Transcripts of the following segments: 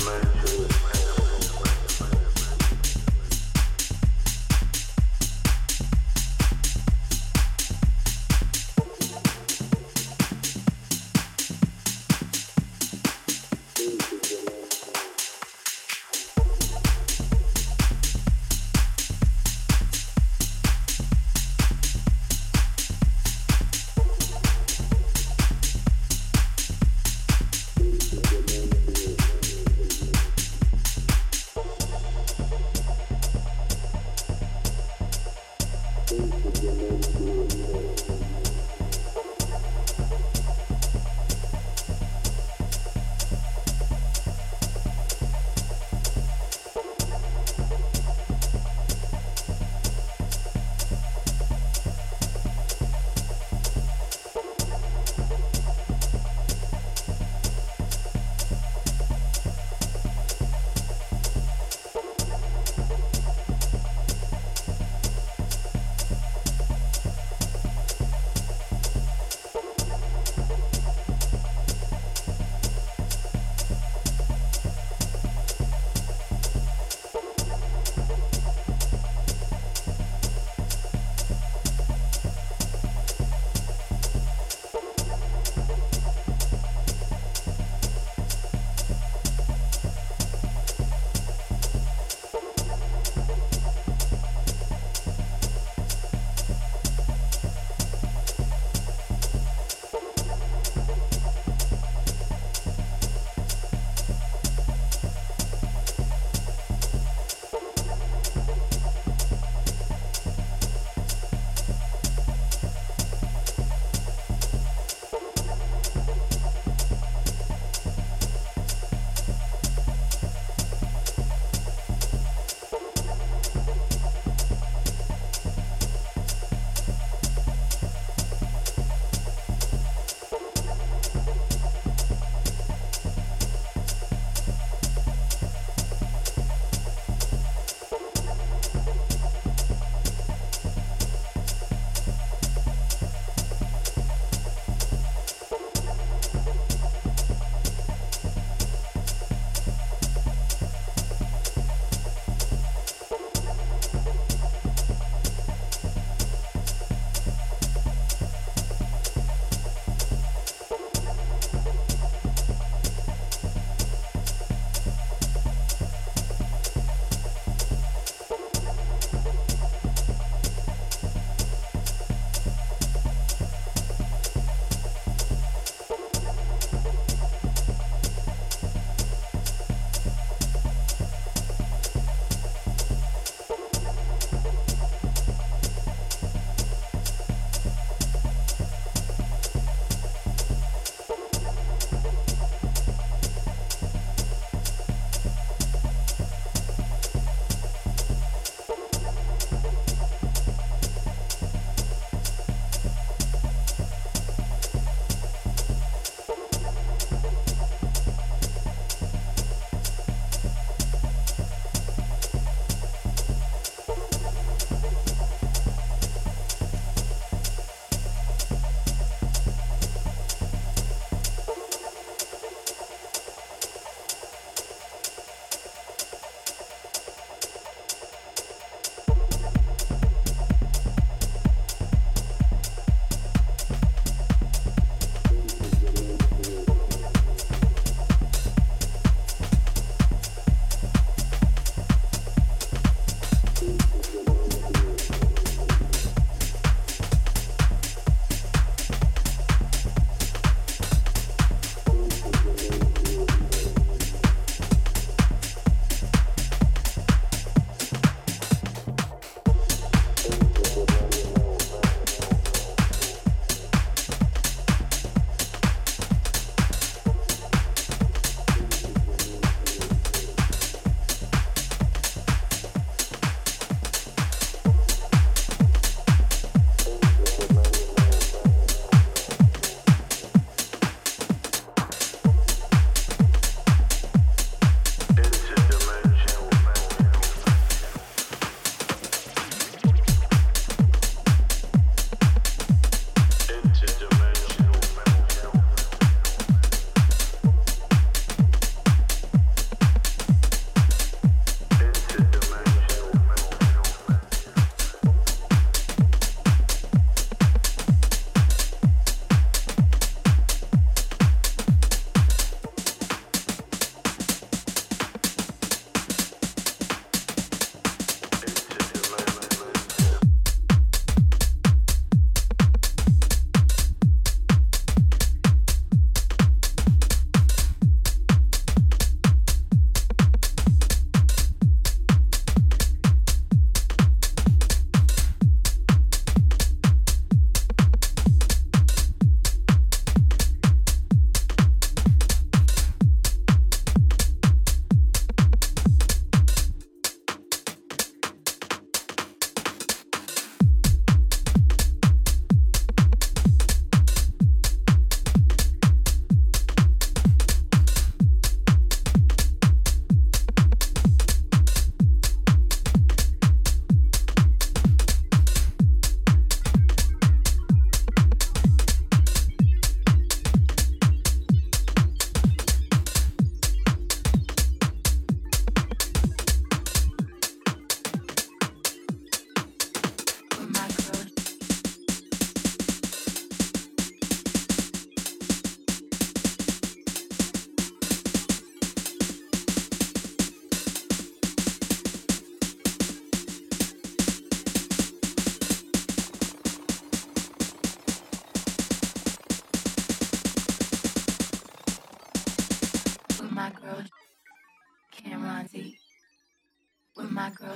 dimension.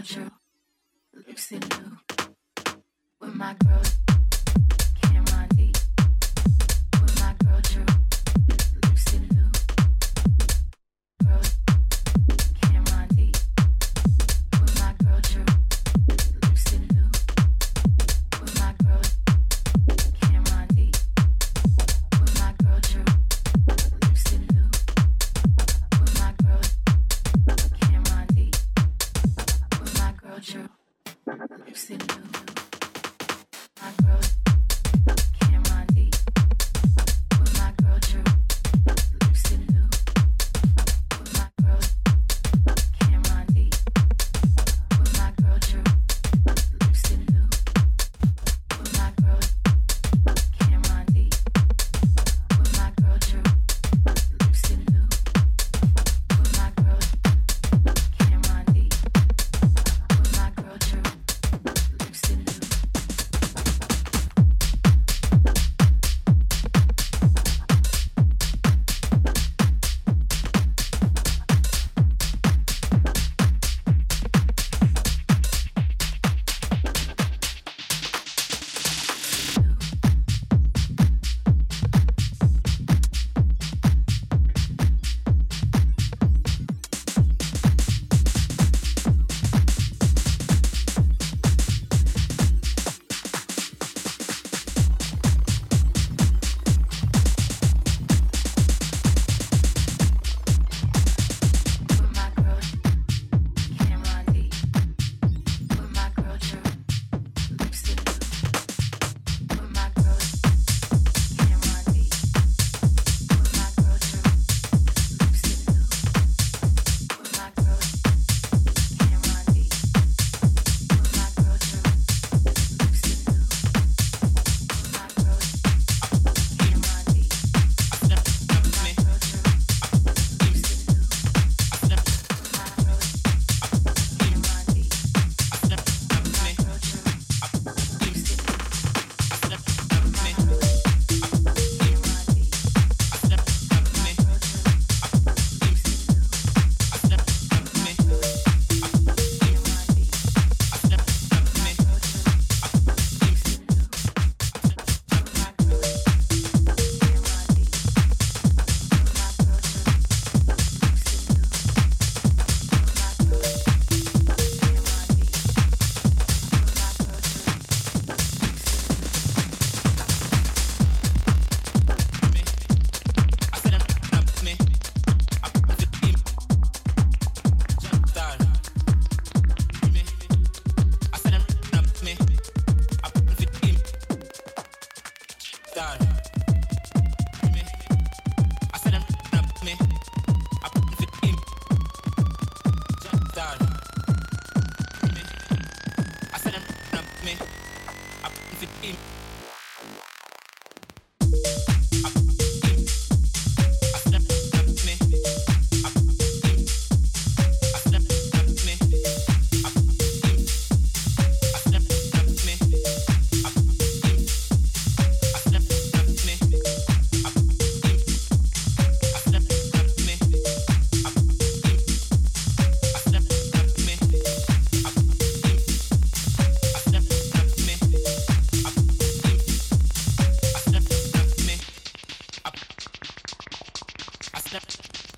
culture.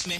में